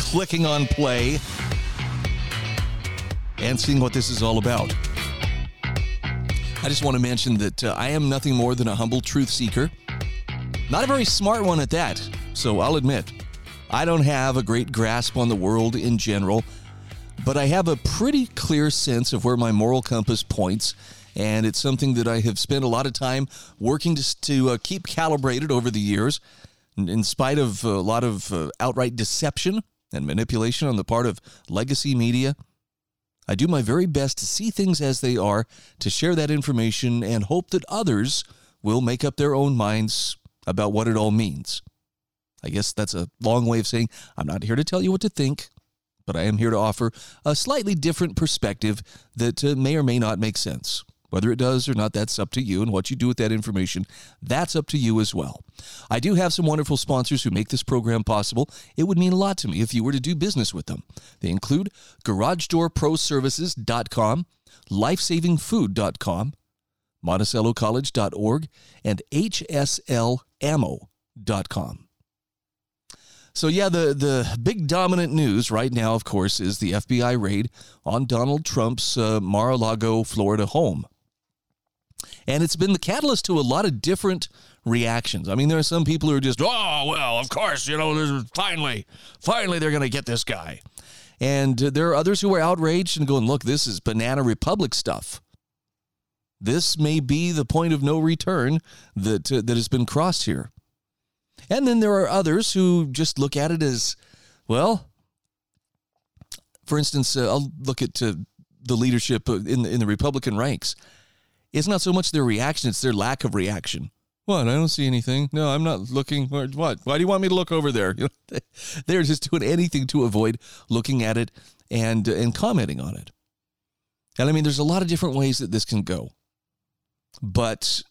clicking on play, and seeing what this is all about. I just want to mention that uh, I am nothing more than a humble truth seeker. Not a very smart one at that, so I'll admit. I don't have a great grasp on the world in general, but I have a pretty clear sense of where my moral compass points, and it's something that I have spent a lot of time working to, to uh, keep calibrated over the years, in spite of a lot of uh, outright deception and manipulation on the part of legacy media. I do my very best to see things as they are, to share that information, and hope that others will make up their own minds about what it all means. I guess that's a long way of saying I'm not here to tell you what to think, but I am here to offer a slightly different perspective that uh, may or may not make sense. Whether it does or not, that's up to you, and what you do with that information, that's up to you as well. I do have some wonderful sponsors who make this program possible. It would mean a lot to me if you were to do business with them. They include GarageDoorProServices.com, LifesavingFood.com, MonticelloCollege.org, and HSLAmmo.com. So yeah, the the big dominant news right now, of course, is the FBI raid on Donald Trump's uh, Mar-a-Lago, Florida home. And it's been the catalyst to a lot of different reactions. I mean, there are some people who are just, oh, well, of course, you know, finally, finally they're going to get this guy. And there are others who are outraged and going, look, this is Banana Republic stuff. This may be the point of no return that, uh, that has been crossed here. And then there are others who just look at it as, well, for instance, uh, I'll look at uh, the leadership in the, in the Republican ranks. It's not so much their reaction, it's their lack of reaction. What? I don't see anything. No, I'm not looking. What? Why do you want me to look over there? You know, they're just doing anything to avoid looking at it and and commenting on it. And I mean, there's a lot of different ways that this can go. But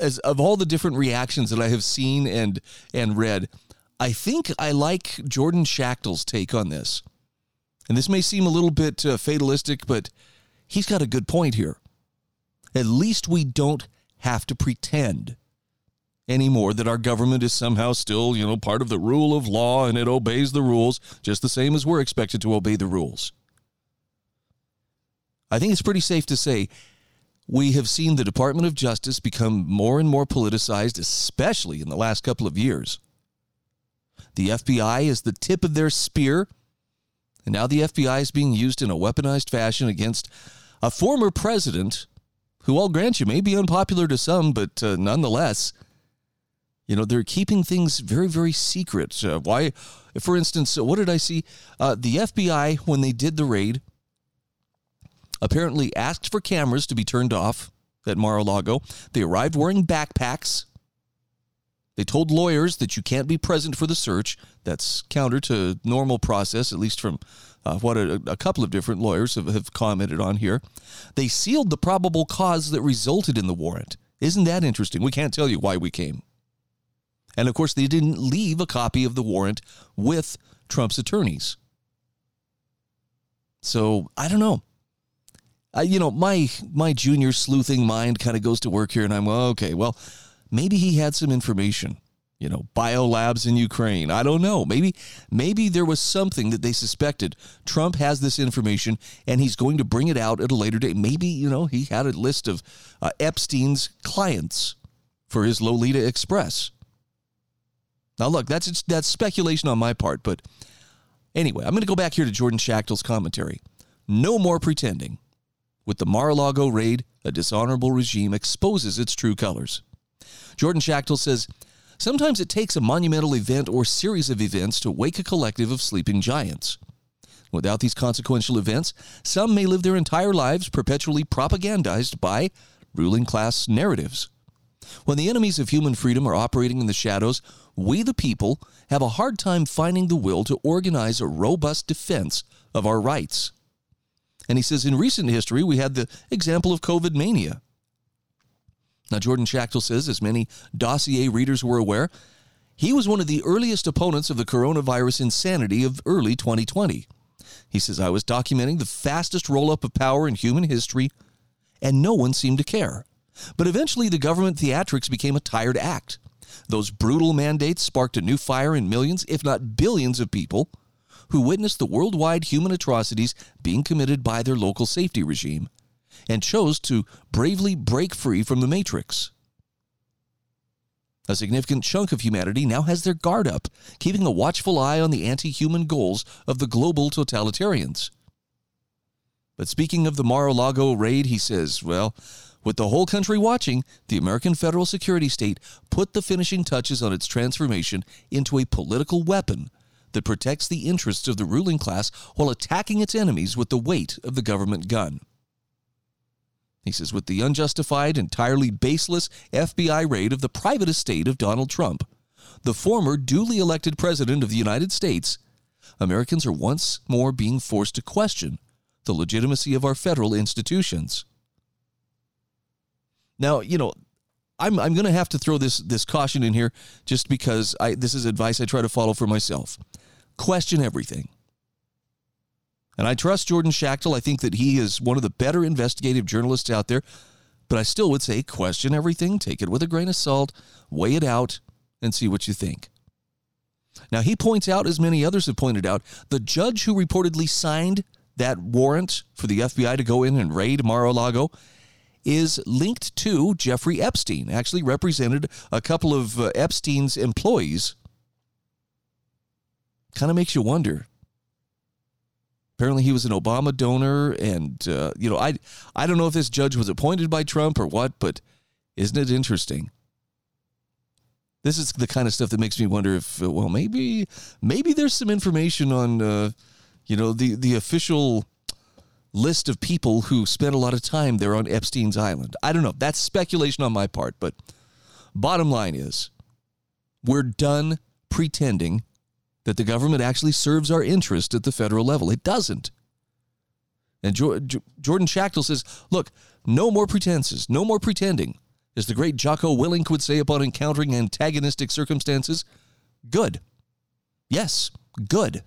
as of all the different reactions that I have seen and and read, I think I like Jordan Schachtel's take on this. And this may seem a little bit uh, fatalistic, but he's got a good point here. At least we don't have to pretend anymore that our government is somehow still, you know, part of the rule of law and it obeys the rules just the same as we're expected to obey the rules. I think it's pretty safe to say we have seen the Department of Justice become more and more politicized, especially in the last couple of years. The FBI is the tip of their spear, and now the FBI is being used in a weaponized fashion against a former president who I'll grant you may be unpopular to some, but uh, nonetheless, you know, they're keeping things very, very secret. Uh, why, for instance, what did I see? Uh, the FBI, when they did the raid, apparently asked for cameras to be turned off at Mar a Lago. They arrived wearing backpacks. They told lawyers that you can't be present for the search. That's counter to normal process, at least from uh, what a, a, couple of different lawyers have, have commented on here. They sealed the probable cause that resulted in the warrant. Isn't that interesting? We can't tell you why we came. And of course, they didn't leave a copy of the warrant with Trump's attorneys. So I don't know. I, you know, my my junior sleuthing mind kind of goes to work here, and I'm okay. Well, maybe he had some information you know, biolabs in Ukraine. I don't know. Maybe maybe there was something that they suspected. Trump has this information and he's going to bring it out at a later date. Maybe, you know, he had a list of uh, Epstein's clients for his Lolita Express. Now look, that's that's speculation on my part, but anyway, I'm going to go back here to Jordan Schachtel's commentary. No more pretending. With the Mar-a-Lago raid, a dishonorable regime exposes its true colors. Jordan Schachtel says Sometimes it takes a monumental event or series of events to wake a collective of sleeping giants. Without these consequential events, some may live their entire lives perpetually propagandized by ruling class narratives. When the enemies of human freedom are operating in the shadows, we the people have a hard time finding the will to organize a robust defense of our rights. And he says, in recent history, we had the example of COVID mania. Now, Jordan Schachtel says, as many dossier readers were aware, he was one of the earliest opponents of the coronavirus insanity of early 2020. He says, I was documenting the fastest roll up of power in human history, and no one seemed to care. But eventually, the government theatrics became a tired act. Those brutal mandates sparked a new fire in millions, if not billions, of people who witnessed the worldwide human atrocities being committed by their local safety regime and chose to bravely break free from the matrix. A significant chunk of humanity now has their guard up, keeping a watchful eye on the anti human goals of the global totalitarians. But speaking of the Mar a Lago raid, he says, well, with the whole country watching, the American federal security state put the finishing touches on its transformation into a political weapon that protects the interests of the ruling class while attacking its enemies with the weight of the government gun. He says, with the unjustified, entirely baseless FBI raid of the private estate of Donald Trump, the former duly elected president of the United States, Americans are once more being forced to question the legitimacy of our federal institutions. Now, you know, I'm I'm going to have to throw this this caution in here just because I this is advice I try to follow for myself. Question everything. And I trust Jordan Schachtel. I think that he is one of the better investigative journalists out there. But I still would say question everything, take it with a grain of salt, weigh it out, and see what you think. Now, he points out, as many others have pointed out, the judge who reportedly signed that warrant for the FBI to go in and raid Mar a Lago is linked to Jeffrey Epstein, actually represented a couple of uh, Epstein's employees. Kind of makes you wonder. Apparently, he was an Obama donor, and uh, you know, I I don't know if this judge was appointed by Trump or what, but isn't it interesting? This is the kind of stuff that makes me wonder if, uh, well, maybe maybe there's some information on, uh, you know, the the official list of people who spent a lot of time there on Epstein's Island. I don't know. That's speculation on my part, but bottom line is we're done pretending that the government actually serves our interest at the federal level. It doesn't. And Jordan Schachtel says, look, no more pretenses, no more pretending. As the great Jocko Willink would say upon encountering antagonistic circumstances, good. Yes, good.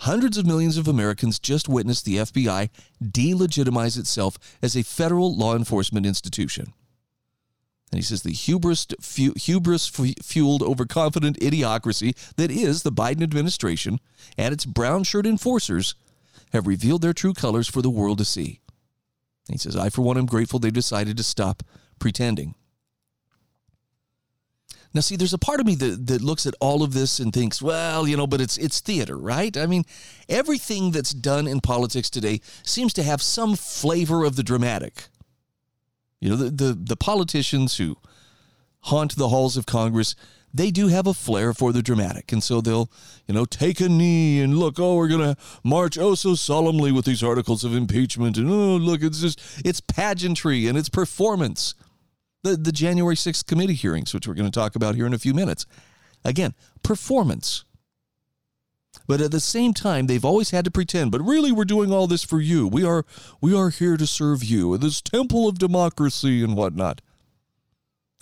Hundreds of millions of Americans just witnessed the FBI delegitimize itself as a federal law enforcement institution. And he says the hubris, fu- hubris fueled overconfident idiocracy that is the Biden administration and its brown shirt enforcers have revealed their true colors for the world to see. And he says, I, for one, am grateful they decided to stop pretending. Now, see, there's a part of me that, that looks at all of this and thinks, well, you know, but it's it's theater, right? I mean, everything that's done in politics today seems to have some flavor of the dramatic. You know, the the, the politicians who haunt the halls of Congress, they do have a flair for the dramatic. And so they'll, you know, take a knee and look, oh, we're going to march oh so solemnly with these articles of impeachment. And oh, look, it's just, it's pageantry and it's performance the, the January 6th committee hearings, which we're going to talk about here in a few minutes. Again, performance. But at the same time, they've always had to pretend, but really we're doing all this for you. We are we are here to serve you, this temple of democracy and whatnot.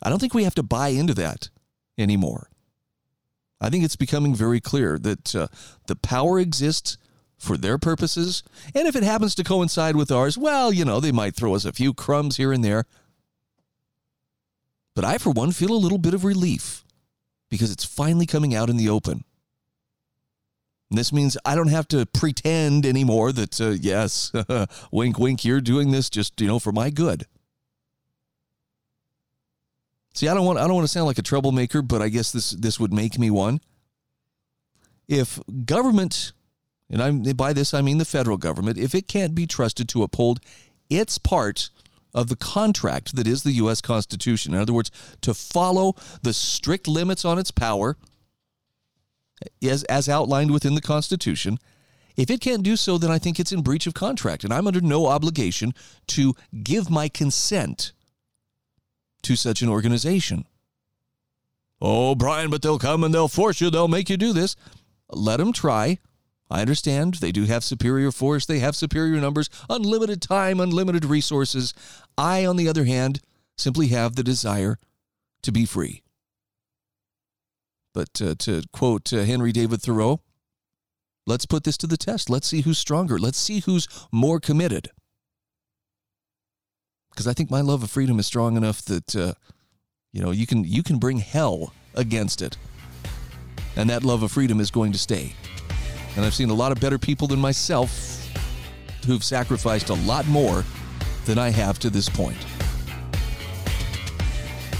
I don't think we have to buy into that anymore. I think it's becoming very clear that uh, the power exists for their purposes, and if it happens to coincide with ours, well, you know, they might throw us a few crumbs here and there. But I, for one, feel a little bit of relief because it's finally coming out in the open. This means I don't have to pretend anymore that, uh, yes, wink, wink, you're doing this just, you know, for my good. See, I don't want I don't want to sound like a troublemaker, but I guess this this would make me one. If government, and I'm by this I mean the federal government, if it can't be trusted to uphold its part of the contract that is the U.S. Constitution. In other words, to follow the strict limits on its power as, as outlined within the Constitution. If it can't do so, then I think it's in breach of contract, and I'm under no obligation to give my consent to such an organization. Oh, Brian, but they'll come and they'll force you, they'll make you do this. Let them try. I understand they do have superior force, they have superior numbers, unlimited time, unlimited resources. I, on the other hand, simply have the desire to be free. But uh, to quote uh, Henry David Thoreau, let's put this to the test. Let's see who's stronger. Let's see who's more committed. Because I think my love of freedom is strong enough that uh, you know you can you can bring hell against it, and that love of freedom is going to stay. And I've seen a lot of better people than myself who've sacrificed a lot more than I have to this point.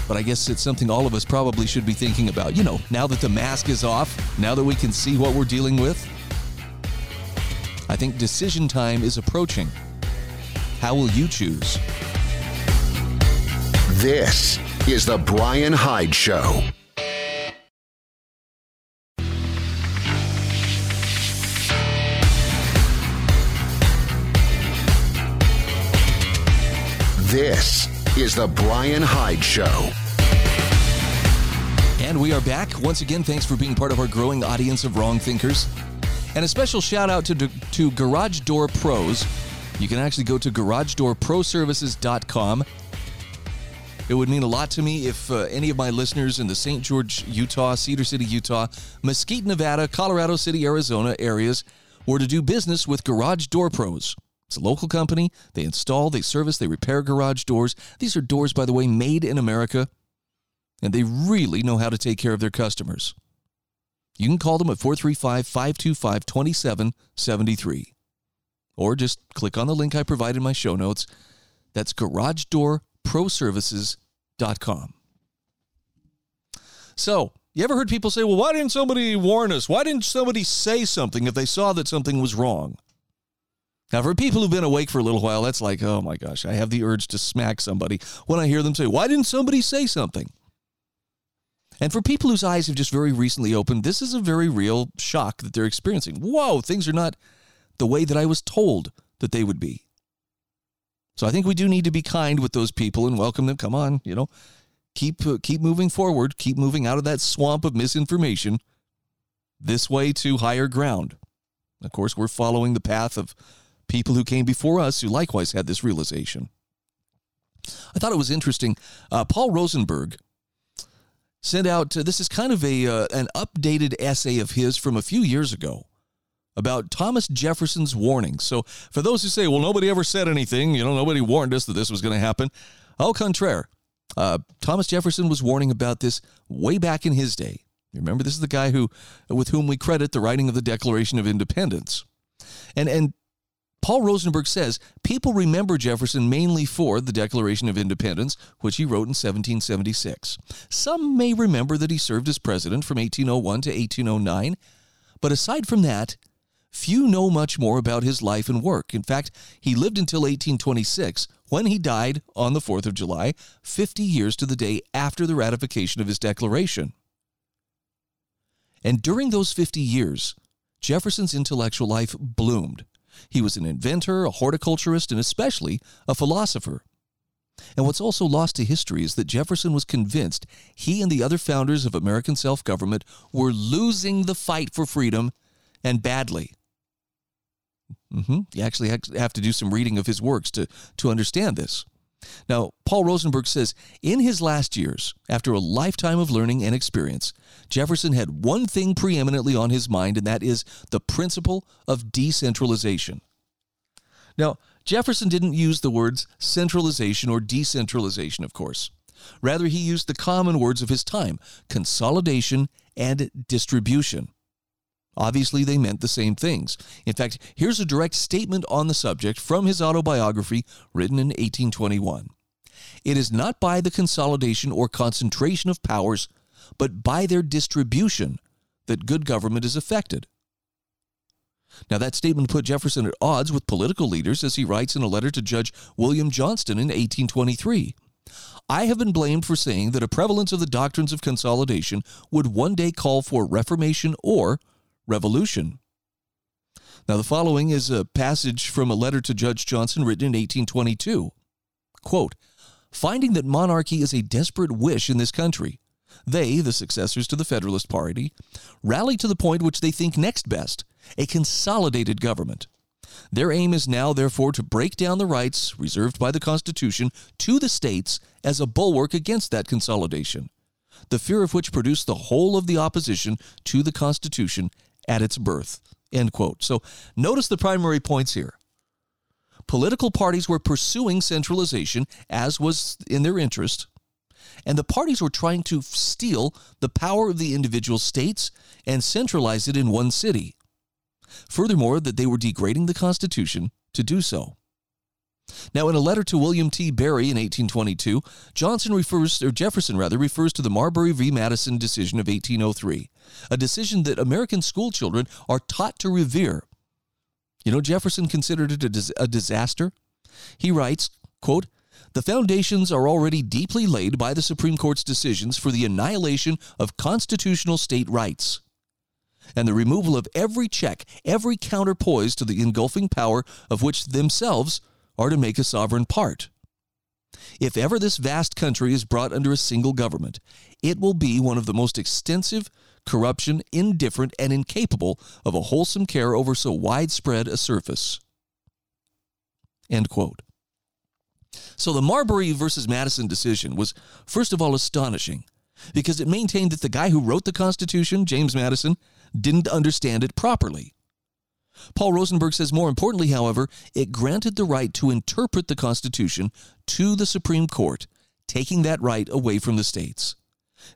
But I guess it's something all of us probably should be thinking about. You know, now that the mask is off, now that we can see what we're dealing with, I think decision time is approaching. How will you choose? This is The Brian Hyde Show. This is The Brian Hyde Show. And we are back. Once again, thanks for being part of our growing audience of wrong thinkers. And a special shout out to, to Garage Door Pros. You can actually go to garagedoorproservices.com. It would mean a lot to me if uh, any of my listeners in the St. George, Utah, Cedar City, Utah, Mesquite, Nevada, Colorado City, Arizona areas were to do business with Garage Door Pros. It's a local company. They install, they service, they repair garage doors. These are doors, by the way, made in America, and they really know how to take care of their customers. You can call them at 435 525 2773. Or just click on the link I provided in my show notes. That's garagedoorproservices.com. So, you ever heard people say, well, why didn't somebody warn us? Why didn't somebody say something if they saw that something was wrong? Now, for people who've been awake for a little while, that's like, oh my gosh, I have the urge to smack somebody when I hear them say, why didn't somebody say something? And for people whose eyes have just very recently opened, this is a very real shock that they're experiencing. Whoa, things are not the way that I was told that they would be. So I think we do need to be kind with those people and welcome them. Come on, you know, keep uh, keep moving forward, keep moving out of that swamp of misinformation this way to higher ground. Of course, we're following the path of people who came before us who likewise had this realization. I thought it was interesting. Uh, Paul Rosenberg sent out uh, this is kind of a uh, an updated essay of his from a few years ago about Thomas Jefferson's warning. So for those who say, well, nobody ever said anything, you know, nobody warned us that this was going to happen. Au contraire, uh, Thomas Jefferson was warning about this way back in his day. Remember, this is the guy who, with whom we credit the writing of the Declaration of Independence. And and Paul Rosenberg says people remember Jefferson mainly for the Declaration of Independence, which he wrote in 1776. Some may remember that he served as president from 1801 to 1809, but aside from that, few know much more about his life and work. In fact, he lived until 1826 when he died on the 4th of July, 50 years to the day after the ratification of his declaration. And during those 50 years, Jefferson's intellectual life bloomed. He was an inventor, a horticulturist, and especially a philosopher. And what's also lost to history is that Jefferson was convinced he and the other founders of American self government were losing the fight for freedom and badly. Mm-hmm. You actually have to do some reading of his works to, to understand this. Now, Paul Rosenberg says in his last years, after a lifetime of learning and experience, Jefferson had one thing preeminently on his mind, and that is the principle of decentralization. Now, Jefferson didn't use the words centralization or decentralization, of course. Rather, he used the common words of his time consolidation and distribution. Obviously, they meant the same things. In fact, here's a direct statement on the subject from his autobiography written in 1821. It is not by the consolidation or concentration of powers, but by their distribution that good government is effected. Now, that statement put Jefferson at odds with political leaders, as he writes in a letter to Judge William Johnson in 1823. I have been blamed for saying that a prevalence of the doctrines of consolidation would one day call for reformation or revolution. Now, the following is a passage from a letter to Judge Johnson written in 1822. Quote, Finding that monarchy is a desperate wish in this country, They, the successors to the Federalist Party, rally to the point which they think next best a consolidated government. Their aim is now, therefore, to break down the rights reserved by the Constitution to the states as a bulwark against that consolidation, the fear of which produced the whole of the opposition to the Constitution at its birth. End quote. So notice the primary points here. Political parties were pursuing centralization as was in their interest, and the parties were trying to steal the power of the individual states and centralize it in one city. Furthermore, that they were degrading the Constitution to do so. Now, in a letter to William T. Barry in 1822, Johnson refers, or Jefferson rather, refers to the Marbury v. Madison decision of 1803, a decision that American school children are taught to revere. You know, Jefferson considered it a, dis- a disaster. He writes, quote, the foundations are already deeply laid by the Supreme Court's decisions for the annihilation of constitutional state rights and the removal of every check, every counterpoise to the engulfing power of which themselves are to make a sovereign part. If ever this vast country is brought under a single government, it will be one of the most extensive, corruption, indifferent, and incapable of a wholesome care over so widespread a surface. End quote. So the Marbury versus Madison decision was, first of all, astonishing because it maintained that the guy who wrote the Constitution, James Madison, didn't understand it properly. Paul Rosenberg says, more importantly, however, it granted the right to interpret the Constitution to the Supreme Court, taking that right away from the states.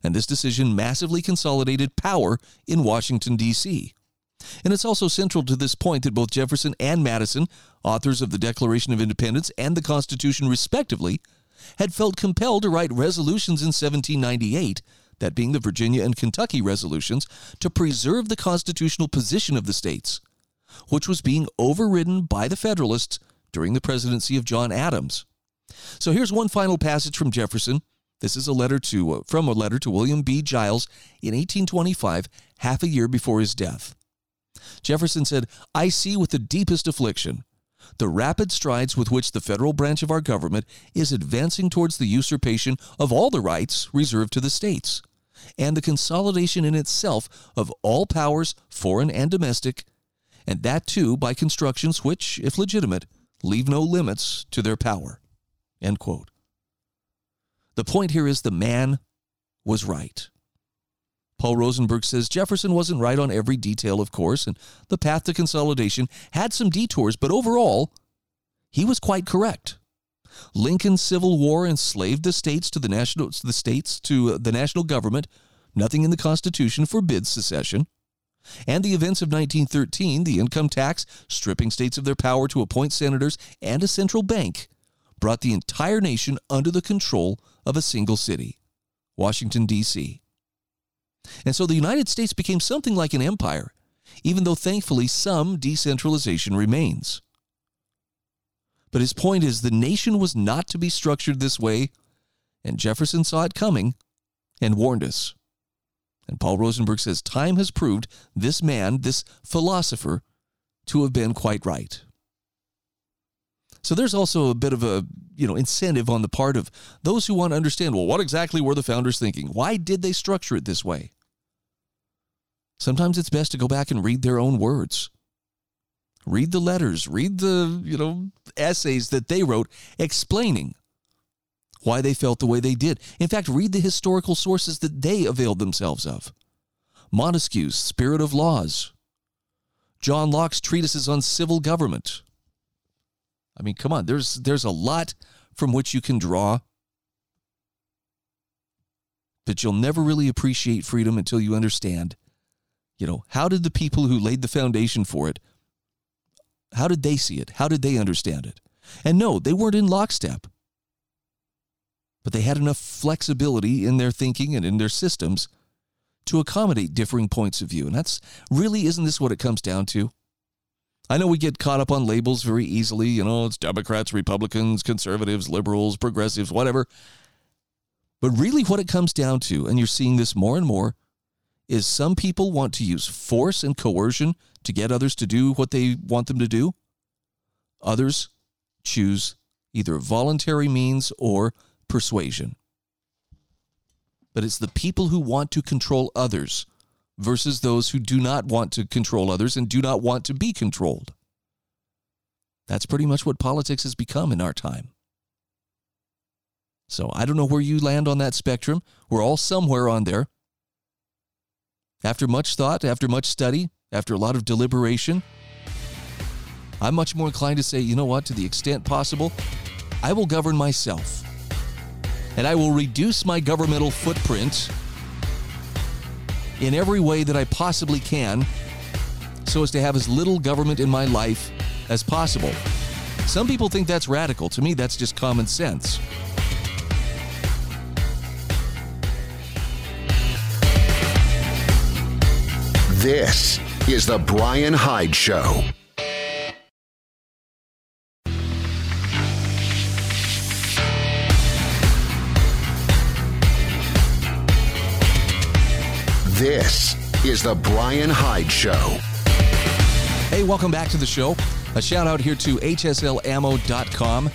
And this decision massively consolidated power in Washington, D.C. And it's also central to this point that both Jefferson and Madison, authors of the Declaration of Independence and the Constitution respectively, had felt compelled to write resolutions in 1798, that being the Virginia and Kentucky resolutions, to preserve the constitutional position of the states, which was being overridden by the Federalists during the presidency of John Adams. So here's one final passage from Jefferson. This is a letter to uh, from a letter to William B. Giles in 1825, half a year before his death. Jefferson said, I see with the deepest affliction the rapid strides with which the federal branch of our government is advancing towards the usurpation of all the rights reserved to the states, and the consolidation in itself of all powers, foreign and domestic, and that too by constructions which, if legitimate, leave no limits to their power. End quote. The point here is the man was right. Paul Rosenberg says Jefferson wasn't right on every detail, of course, and the path to consolidation had some detours, but overall, he was quite correct. Lincoln's Civil War enslaved the states to the national the states to uh, the national government. Nothing in the Constitution forbids secession. And the events of 1913, the income tax, stripping states of their power to appoint senators, and a central bank, brought the entire nation under the control of a single city, Washington, D.C. And so the United States became something like an empire, even though thankfully some decentralization remains. But his point is the nation was not to be structured this way, and Jefferson saw it coming and warned us. And Paul Rosenberg says time has proved this man, this philosopher, to have been quite right. So there's also a bit of a, you know, incentive on the part of those who want to understand, well, what exactly were the founders thinking? Why did they structure it this way? Sometimes it's best to go back and read their own words. Read the letters, read the, you know, essays that they wrote explaining why they felt the way they did. In fact, read the historical sources that they availed themselves of. Montesquieu's Spirit of Laws, John Locke's treatises on civil government. I mean, come on, there's there's a lot from which you can draw. But you'll never really appreciate freedom until you understand you know, how did the people who laid the foundation for it, how did they see it? How did they understand it? And no, they weren't in lockstep. But they had enough flexibility in their thinking and in their systems to accommodate differing points of view. And that's really, isn't this what it comes down to? I know we get caught up on labels very easily. You know, it's Democrats, Republicans, conservatives, liberals, progressives, whatever. But really, what it comes down to, and you're seeing this more and more, is some people want to use force and coercion to get others to do what they want them to do. Others choose either voluntary means or persuasion. but it's the people who want to control others versus those who do not want to control others and do not want to be controlled. That's pretty much what politics has become in our time. So I don't know where you land on that spectrum. We're all somewhere on there. After much thought, after much study, after a lot of deliberation, I'm much more inclined to say, you know what, to the extent possible, I will govern myself. And I will reduce my governmental footprint in every way that I possibly can so as to have as little government in my life as possible. Some people think that's radical. To me, that's just common sense. This is The Brian Hyde Show. This is The Brian Hyde Show. Hey, welcome back to the show. A shout out here to HSLammo.com.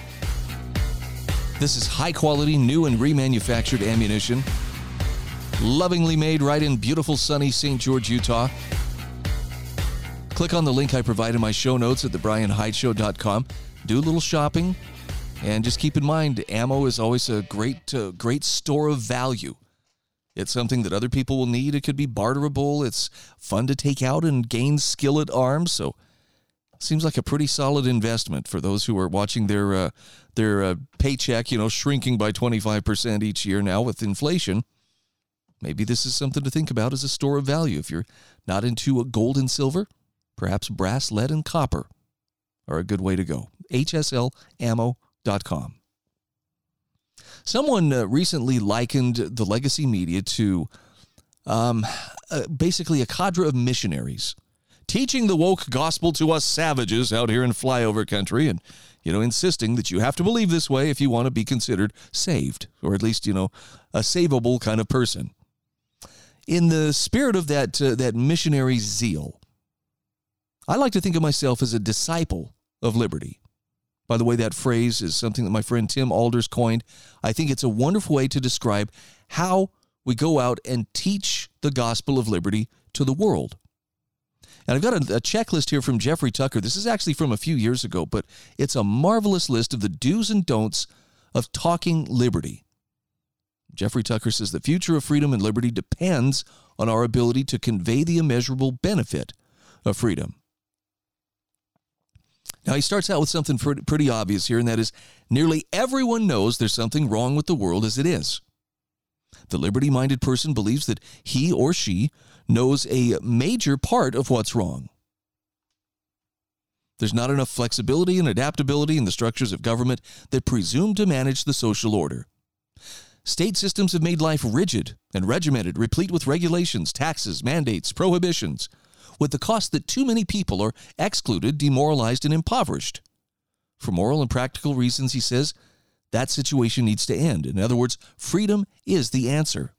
This is high quality, new and remanufactured ammunition. Lovingly made right in beautiful, sunny St. George, Utah. Click on the link I provide in my show notes at thebrianhydeshow.com. Do a little shopping, and just keep in mind, ammo is always a great, uh, great store of value. It's something that other people will need. It could be barterable. It's fun to take out and gain skill at arms. So, seems like a pretty solid investment for those who are watching their uh, their uh, paycheck, you know, shrinking by 25% each year now with inflation. Maybe this is something to think about as a store of value. If you're not into gold and silver, perhaps brass, lead, and copper are a good way to go. HSLammo.com. Someone uh, recently likened the legacy media to um, uh, basically a cadre of missionaries teaching the woke gospel to us savages out here in flyover country and you know insisting that you have to believe this way if you want to be considered saved or at least you know a savable kind of person. In the spirit of that uh, that missionary zeal i like to think of myself as a disciple of liberty by the way, that phrase is something that my friend Tim Alders coined. I think it's a wonderful way to describe how we go out and teach the gospel of liberty to the world. And I've got a, a, checklist here from Jeffrey Tucker. This is actually from a few years ago, but it's a marvelous list of the do's and don'ts of talking liberty. Jeffrey Tucker says the future of freedom and liberty depends on our ability to convey the immeasurable benefit of freedom. Now, he starts out with something pretty obvious here, and that is nearly everyone knows there's something wrong with the world as it is. The liberty minded person believes that he or she knows a major part of what's wrong. There's not enough flexibility and adaptability in the structures of government that presume to manage the social order. State systems have made life rigid and regimented, replete with regulations, taxes, mandates, prohibitions with the cost that too many people are excluded, demoralized, and impoverished. For moral and practical reasons, he says, that situation needs to end. In other words, freedom is the answer.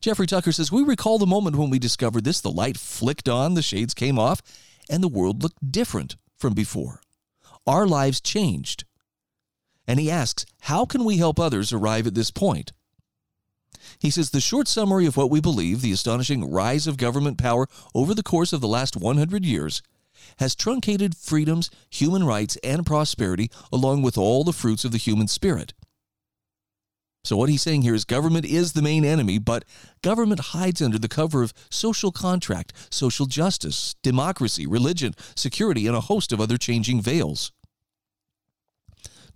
Jeffrey Tucker says, We recall the moment when we discovered this. The light flicked on, the shades came off, and the world looked different from before. Our lives changed. And he asks, How can we help others arrive at this point? He says the short summary of what we believe, the astonishing rise of government power over the course of the last 100 years, has truncated freedoms, human rights, and prosperity, along with all the fruits of the human spirit. So, what he's saying here is government is the main enemy, but government hides under the cover of social contract, social justice, democracy, religion, security, and a host of other changing veils.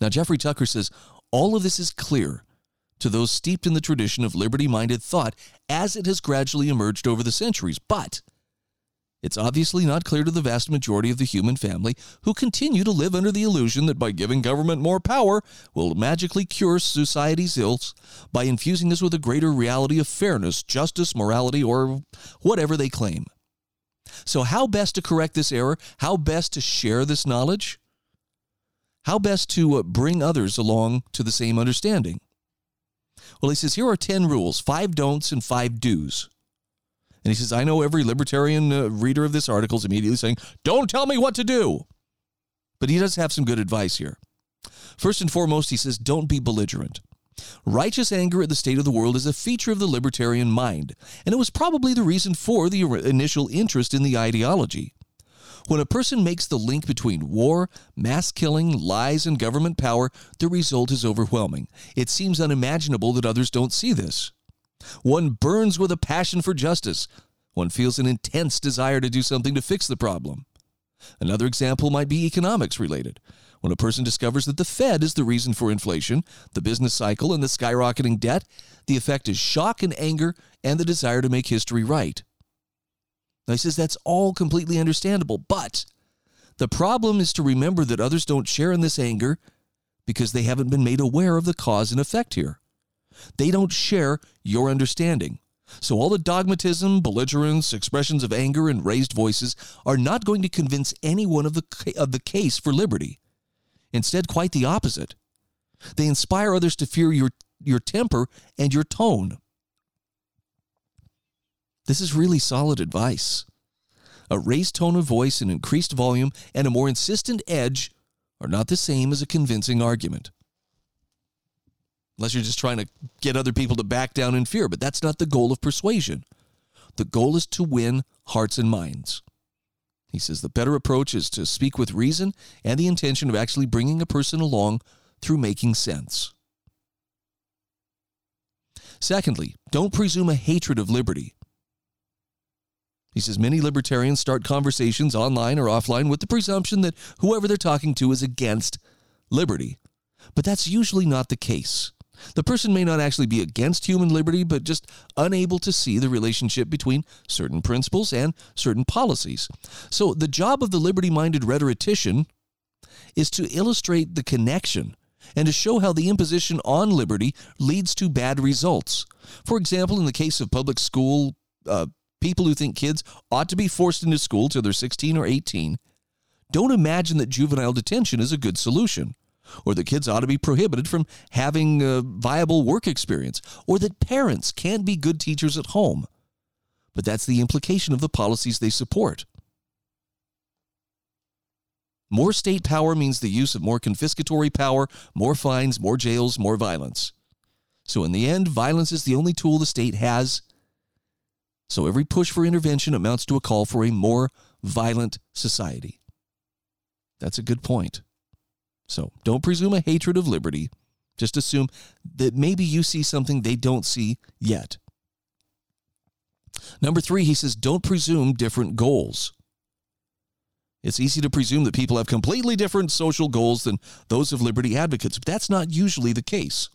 Now, Jeffrey Tucker says all of this is clear to those steeped in the tradition of liberty minded thought as it has gradually emerged over the centuries. But it's obviously not clear to the vast majority of the human family who continue to live under the illusion that by giving government more power will magically cure society's ills by infusing us with a greater reality of fairness, justice, morality, or whatever they claim. So, how best to correct this error? How best to share this knowledge? How best to uh, bring others along to the same understanding? Well, he says, here are 10 rules, five don'ts and five do's. And he says, I know every libertarian uh, reader of this article is immediately saying, don't tell me what to do. But he does have some good advice here. First and foremost, he says, don't be belligerent. Righteous anger at the state of the world is a feature of the libertarian mind, and it was probably the reason for the initial interest in the ideology. When a person makes the link between war, mass killing, lies, and government power, the result is overwhelming. It seems unimaginable that others don't see this. One burns with a passion for justice. One feels an intense desire to do something to fix the problem. Another example might be economics related. When a person discovers that the Fed is the reason for inflation, the business cycle, and the skyrocketing debt, the effect is shock and anger and the desire to make history right. Now he says that's all completely understandable, but the problem is to remember that others don't share in this anger because they haven't been made aware of the cause and effect here. They don't share your understanding. So all the dogmatism, belligerence, expressions of anger, and raised voices are not going to convince anyone of the, of the case for liberty. Instead, quite the opposite. They inspire others to fear your, your temper and your tone. This is really solid advice. A raised tone of voice, an increased volume, and a more insistent edge are not the same as a convincing argument. Unless you're just trying to get other people to back down in fear, but that's not the goal of persuasion. The goal is to win hearts and minds. He says the better approach is to speak with reason and the intention of actually bringing a person along through making sense. Secondly, don't presume a hatred of liberty. He says many libertarians start conversations online or offline with the presumption that whoever they're talking to is against liberty. But that's usually not the case. The person may not actually be against human liberty, but just unable to see the relationship between certain principles and certain policies. So, the job of the liberty minded rhetorician is to illustrate the connection and to show how the imposition on liberty leads to bad results. For example, in the case of public school uh, people who think kids ought to be forced into school till they're 16 or 18 don't imagine that juvenile detention is a good solution, or that kids ought to be prohibited from having a viable work experience, or that parents can't be good teachers at home. But that's the implication of the policies they support. More state power means the use of more confiscatory power, more fines, more jails, more violence. So, in the end, violence is the only tool the state has so every push for intervention amounts to a call for a more violent society. That's a good point. So don't presume a hatred of liberty. Just assume that maybe you see something they don't see yet. Number three, he says, don't presume different goals. It's easy to presume that people have completely different social goals than those of liberty advocates, but that's not usually the case.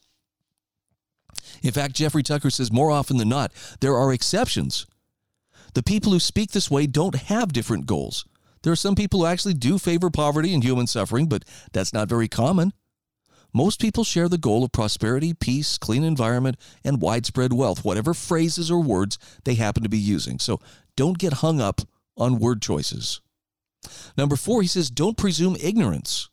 In fact, Jeffrey Tucker says more often than not, there are exceptions. The people who speak this way don't have different goals. There are some people who actually do favor poverty and human suffering, but that's not very common. Most people share the goal of prosperity, peace, clean environment, and widespread wealth, whatever phrases or words they happen to be using. So don't get hung up on word choices. Number four, he says, don't presume ignorance.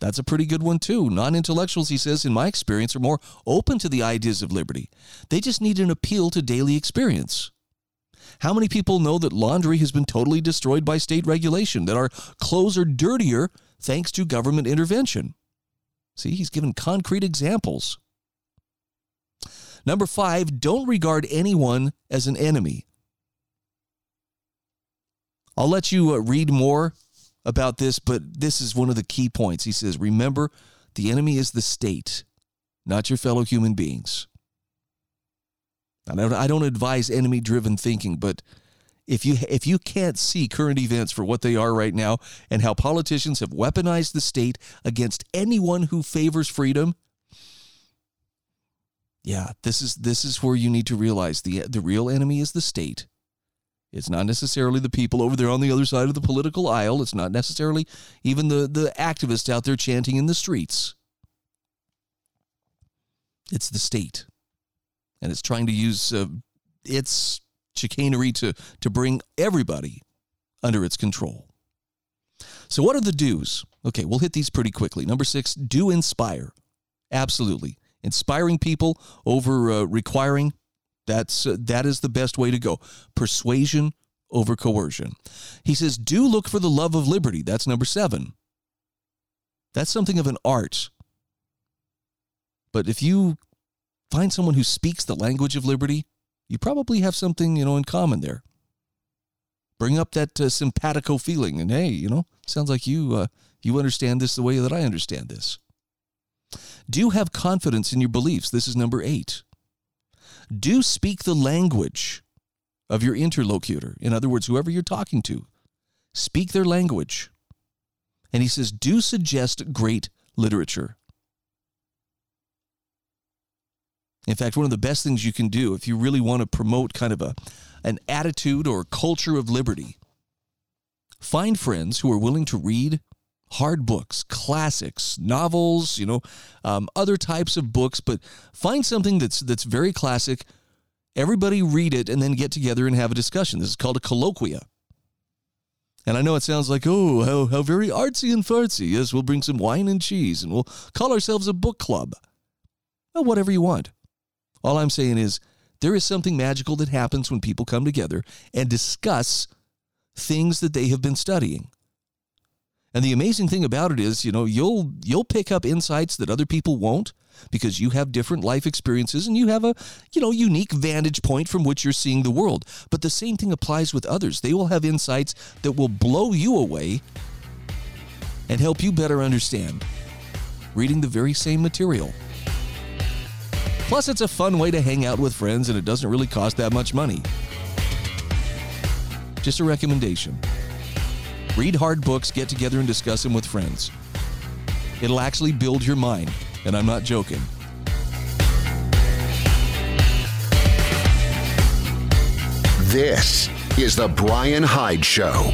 That's a pretty good one, too. Non intellectuals, he says, in my experience, are more open to the ideas of liberty. They just need an appeal to daily experience. How many people know that laundry has been totally destroyed by state regulation, that our clothes are dirtier thanks to government intervention? See, he's given concrete examples. Number five, don't regard anyone as an enemy. I'll let you uh, read more about this, but this is one of the key points. He says, Remember, the enemy is the state, not your fellow human beings. I don't advise enemy driven thinking, but if you if you can't see current events for what they are right now and how politicians have weaponized the state against anyone who favors freedom, yeah, this is this is where you need to realize the the real enemy is the state it's not necessarily the people over there on the other side of the political aisle. It's not necessarily even the, the activists out there chanting in the streets. It's the state. And it's trying to use uh, its chicanery to, to bring everybody under its control. So, what are the do's? Okay, we'll hit these pretty quickly. Number six, do inspire. Absolutely. Inspiring people over uh, requiring that's uh, that is the best way to go. Persuasion over coercion. He says, "Do look for the love of liberty." That's number 7. That's something of an art. But if you find someone who speaks the language of liberty, you probably have something, you know, in common there. Bring up that uh, simpatico feeling and hey, you know, sounds like you uh, you understand this the way that I understand this. Do have confidence in your beliefs. This is number 8. Do speak the language of your interlocutor. In other words, whoever you're talking to, speak their language. And he says, do suggest great literature. In fact, one of the best things you can do if you really want to promote kind of a, an attitude or culture of liberty, find friends who are willing to read hard books, classics, novels, you know, um, other types of books, but find something that's that's very classic. Everybody read it and then get together and have a discussion. This is called a colloquia. And I know it sounds like, oh, how, how very artsy and fartsy. Yes, we'll bring some wine and cheese and we'll call ourselves a book club. Well, whatever you want. All I'm saying is there is something magical that happens when people come together and discuss things that they have been studying. And the amazing thing about it is, you know, you'll you'll pick up insights that other people won't because you have different life experiences and you have a, you know, unique vantage point from which you're seeing the world. But the same thing applies with others. They will have insights that will blow you away and help you better understand reading the very same material. Plus, it's a fun way to hang out with friends and it doesn't really cost that much money. Just a recommendation. Read hard books, get together and discuss them with friends. It'll actually build your mind and I'm not joking. This is The Brian Hyde Show.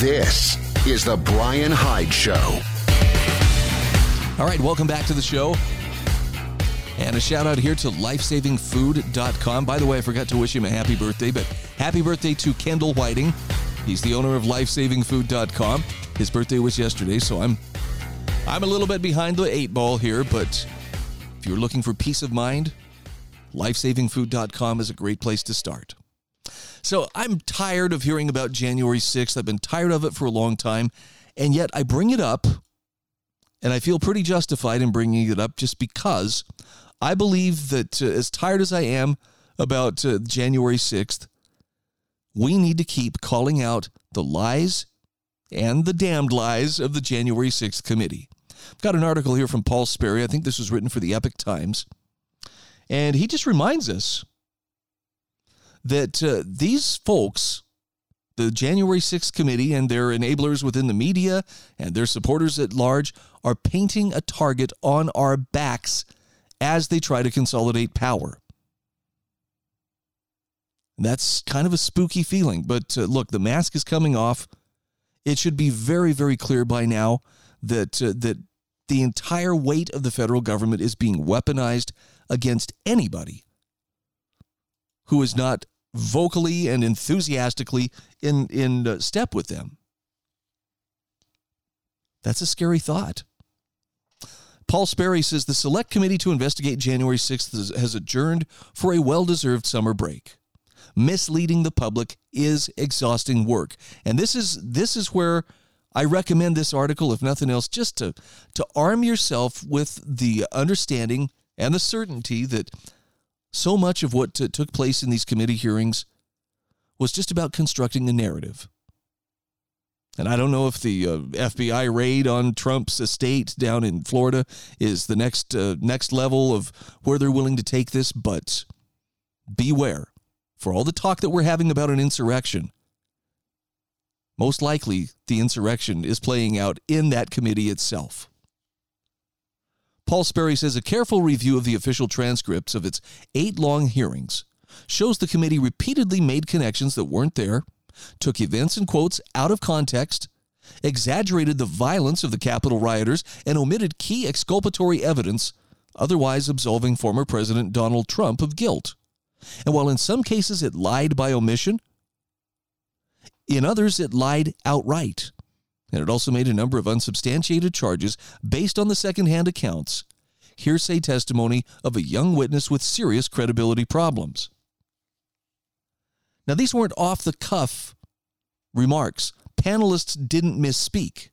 This is The Brian Hyde Show. All right, welcome back to the show. And a shout out here to lifesavingfood.com. By the way, I forgot to wish him a happy birthday, but happy birthday to Kendall Whiting. He's the owner of lifesavingfood.com. His birthday was yesterday, so I'm I'm a little bit behind the eight ball here, but if you're looking for peace of mind, lifesavingfood.com is a great place to start. So I'm tired of hearing about January 6th. I've been tired of it for a long time, and yet I bring it up, and I feel pretty justified in bringing it up just because I believe that uh, as tired as I am about uh, January 6th, we need to keep calling out the lies and the damned lies of the January 6th committee. I've got an article here from Paul Sperry. I think this was written for the Epoch Times. And he just reminds us that uh, these folks, the January 6th committee and their enablers within the media and their supporters at large, are painting a target on our backs as they try to consolidate power. That's kind of a spooky feeling, but uh, look, the mask is coming off. It should be very, very clear by now that uh, that the entire weight of the federal government is being weaponized against anybody who is not vocally and enthusiastically in in uh, step with them. That's a scary thought. Paul Sperry says the select committee to investigate January 6th has adjourned for a well deserved summer break. Misleading the public is exhausting work. And this is this is where I recommend this article, if nothing else, just to, to arm yourself with the understanding and the certainty that so much of what t- took place in these committee hearings was just about constructing a narrative. And I don't know if the uh, FBI raid on Trump's estate down in Florida is the next uh, next level of where they're willing to take this, but beware. For all the talk that we're having about an insurrection, most likely the insurrection is playing out in that committee itself. Paul Sperry says a careful review of the official transcripts of its eight long hearings shows the committee repeatedly made connections that weren't there took events and quotes out of context, exaggerated the violence of the Capitol rioters, and omitted key exculpatory evidence, otherwise absolving former President Donald Trump of guilt. And while in some cases it lied by omission, in others it lied outright. And it also made a number of unsubstantiated charges based on the secondhand accounts, hearsay testimony of a young witness with serious credibility problems. Now, these weren't off the cuff remarks. Panelists didn't misspeak.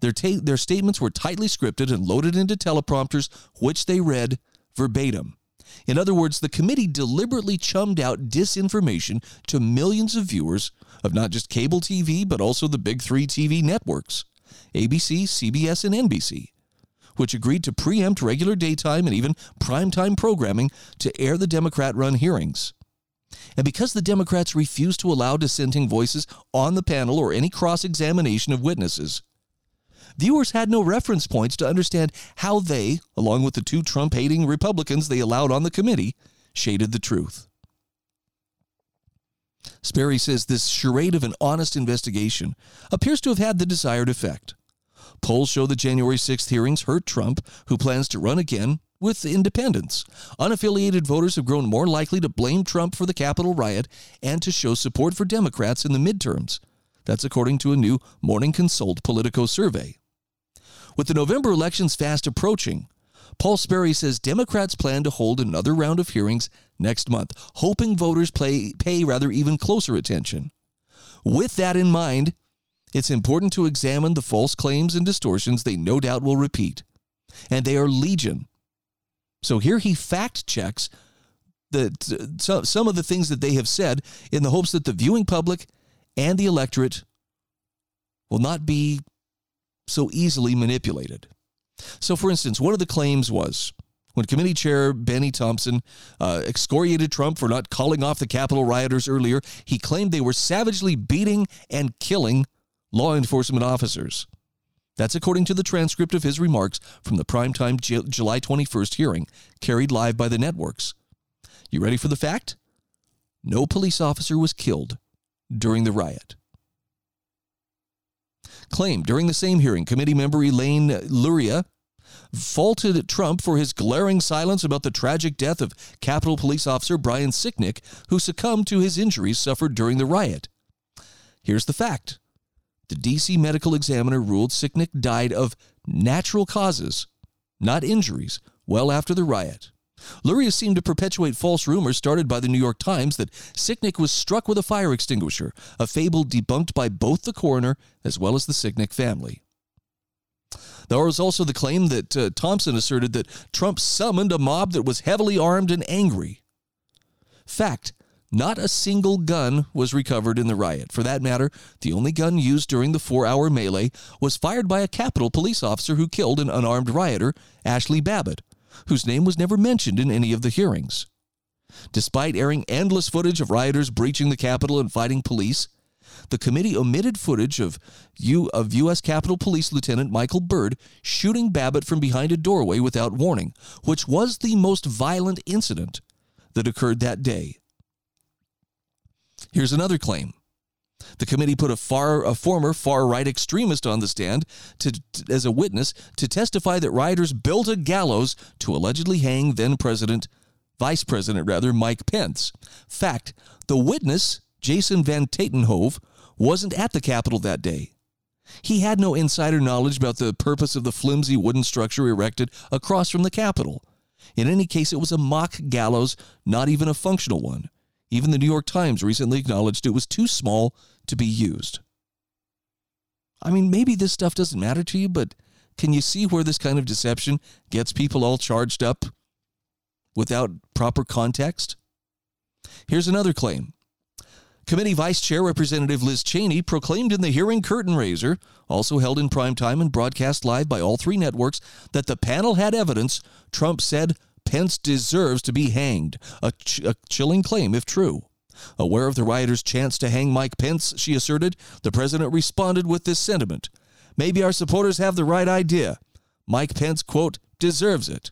Their, ta- their statements were tightly scripted and loaded into teleprompters, which they read verbatim. In other words, the committee deliberately chummed out disinformation to millions of viewers of not just cable TV, but also the big three TV networks ABC, CBS, and NBC, which agreed to preempt regular daytime and even primetime programming to air the Democrat run hearings. And because the Democrats refused to allow dissenting voices on the panel or any cross examination of witnesses, viewers had no reference points to understand how they, along with the two Trump hating Republicans they allowed on the committee, shaded the truth. Sperry says this charade of an honest investigation appears to have had the desired effect. Polls show the January 6th hearings hurt Trump, who plans to run again with independents. Unaffiliated voters have grown more likely to blame Trump for the Capitol riot and to show support for Democrats in the midterms. That's according to a new Morning Consult Politico survey. With the November elections fast approaching, Paul Sperry says Democrats plan to hold another round of hearings next month, hoping voters play, pay rather even closer attention. With that in mind, it's important to examine the false claims and distortions they no doubt will repeat. And they are legion. So here he fact checks the, some of the things that they have said in the hopes that the viewing public and the electorate will not be so easily manipulated. So, for instance, one of the claims was when committee chair Bennie Thompson uh, excoriated Trump for not calling off the Capitol rioters earlier, he claimed they were savagely beating and killing law enforcement officers. That's according to the transcript of his remarks from the primetime J- July 21st hearing, carried live by the networks. You ready for the fact? No police officer was killed during the riot claimed during the same hearing, committee member Elaine Luria faulted Trump for his glaring silence about the tragic death of Capitol Police Officer Brian Sicknick, who succumbed to his injuries suffered during the riot. Here's the fact the D.C. medical examiner ruled Sicknick died of natural causes, not injuries, well after the riot. Luria seemed to perpetuate false rumors started by the New York Times that Sicknick was struck with a fire extinguisher, a fable debunked by both the coroner as well as the Sicknick family. There was also the claim that uh, Thompson asserted that Trump summoned a mob that was heavily armed and angry. Fact not a single gun was recovered in the riot. For that matter, the only gun used during the four hour melee was fired by a Capitol police officer who killed an unarmed rioter, Ashli Babbitt, whose name was never mentioned in any of the hearings. Despite airing endless footage of rioters breaching the Capitol and fighting police, the committee omitted footage of, U- of U.S. Capitol Police Lieutenant Michael Byrd shooting Babbitt from behind a doorway without warning, which was the most violent incident that occurred that day. Here's another claim. The committee put a far a former far right extremist on the stand to, to, as a witness to testify that rioters built a gallows to allegedly hang then President Vice President rather Mike Pence. Fact, the witness, Jason Van Tatenhove, wasn't at the Capitol that day. He had no insider knowledge about the purpose of the flimsy wooden structure erected across from the Capitol. In any case, it was a mock gallows, not even a functional one. Even the New York Times recently acknowledged it was too small to be used. I mean, maybe this stuff doesn't matter to you, but can you see where this kind of deception gets people all charged up without proper context? Here's another claim. Committee Vice Chair Representative Liz Cheney proclaimed in the hearing curtain raiser, also held in prime time and broadcast live by all three networks, that the panel had evidence Trump said Pence deserves to be hanged, a, ch- a chilling claim if true. Aware of the rioters' chance to hang Mike Pence, she asserted, the president responded with this sentiment Maybe our supporters have the right idea. Mike Pence, quote, deserves it.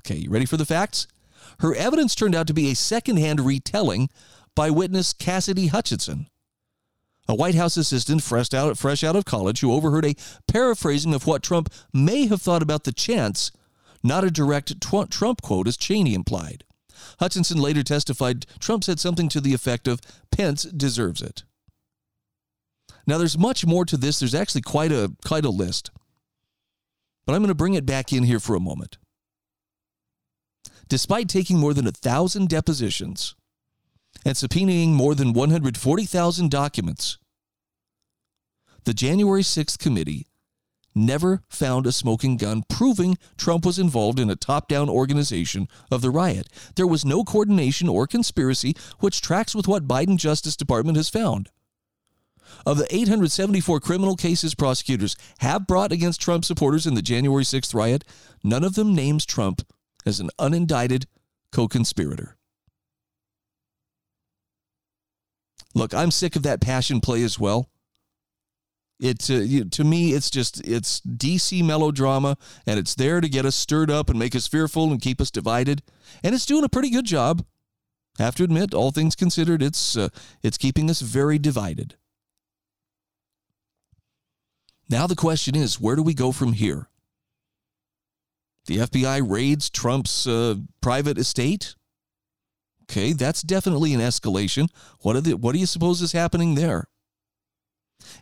Okay, you ready for the facts? Her evidence turned out to be a secondhand retelling by witness Cassidy Hutchinson, a White House assistant fresh out, fresh out of college who overheard a paraphrasing of what Trump may have thought about the chance, not a direct Trump quote as Cheney implied. Hutchinson later testified Trump said something to the effect of Pence deserves it. Now there's much more to this. There's actually quite a quite a list. But I'm going to bring it back in here for a moment. Despite taking more than a thousand depositions, and subpoenaing more than 140,000 documents. The January 6th committee never found a smoking gun proving Trump was involved in a top down organization of the riot. There was no coordination or conspiracy, which tracks with what Biden Justice Department has found. Of the 874 criminal cases prosecutors have brought against Trump supporters in the January 6th riot, none of them names Trump as an unindicted co conspirator. Look, I'm sick of that passion play as well. It uh, to me, it's just it's DC melodrama, and it's there to get us stirred up and make us fearful and keep us divided, and it's doing a pretty good job. Have to admit, all things considered, it's uh, it's keeping us very divided. Now the question is, where do we go from here? The FBI raids Trump's uh, private estate. Okay, that's definitely an escalation. What the, what do you suppose is happening there?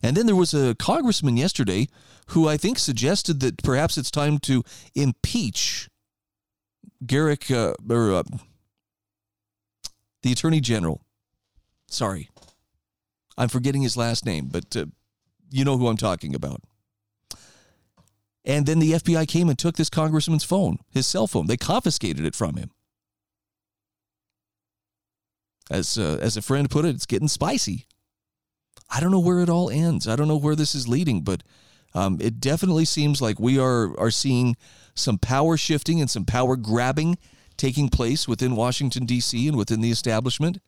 And then there was a congressman yesterday who I think suggested that perhaps it's time to impeach Garrick uh, or uh, the Attorney General. Sorry, I'm forgetting his last name, but uh, you know who I'm talking about. And then the FBI came and took this congressman's phone, his cell phone. They confiscated it from him. As uh, as a friend put it, it's getting spicy. I don't know where it all ends. I don't know where this is leading, but um, it definitely seems like we are are seeing some power shifting and some power grabbing taking place within Washington D.C. and within the establishment.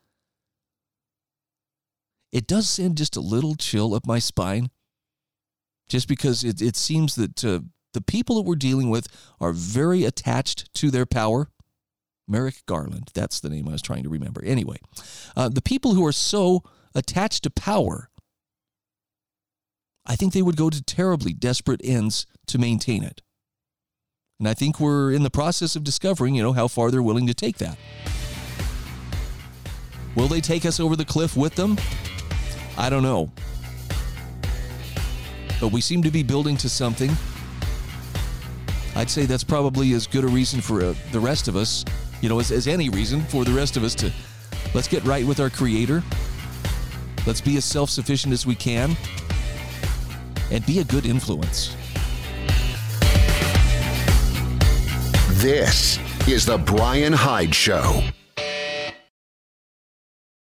It does send just a little chill up my spine, just because it it seems that uh, the people that we're dealing with are very attached to their power. Merrick Garland, that's the name I was trying to remember. Anyway, uh, the people who are so attached to power, I think they would go to terribly desperate ends to maintain it. And I think we're in the process of discovering, you know, how far they're willing to take that. Will they take us over the cliff with them? I don't know. But we seem to be building to something. I'd say that's probably as good a reason for uh, the rest of us, you know, as, as any reason for the rest of us to let's get right with our Creator Let's be as self sufficient as we can and be a good influence. This is The Brian Hyde Show.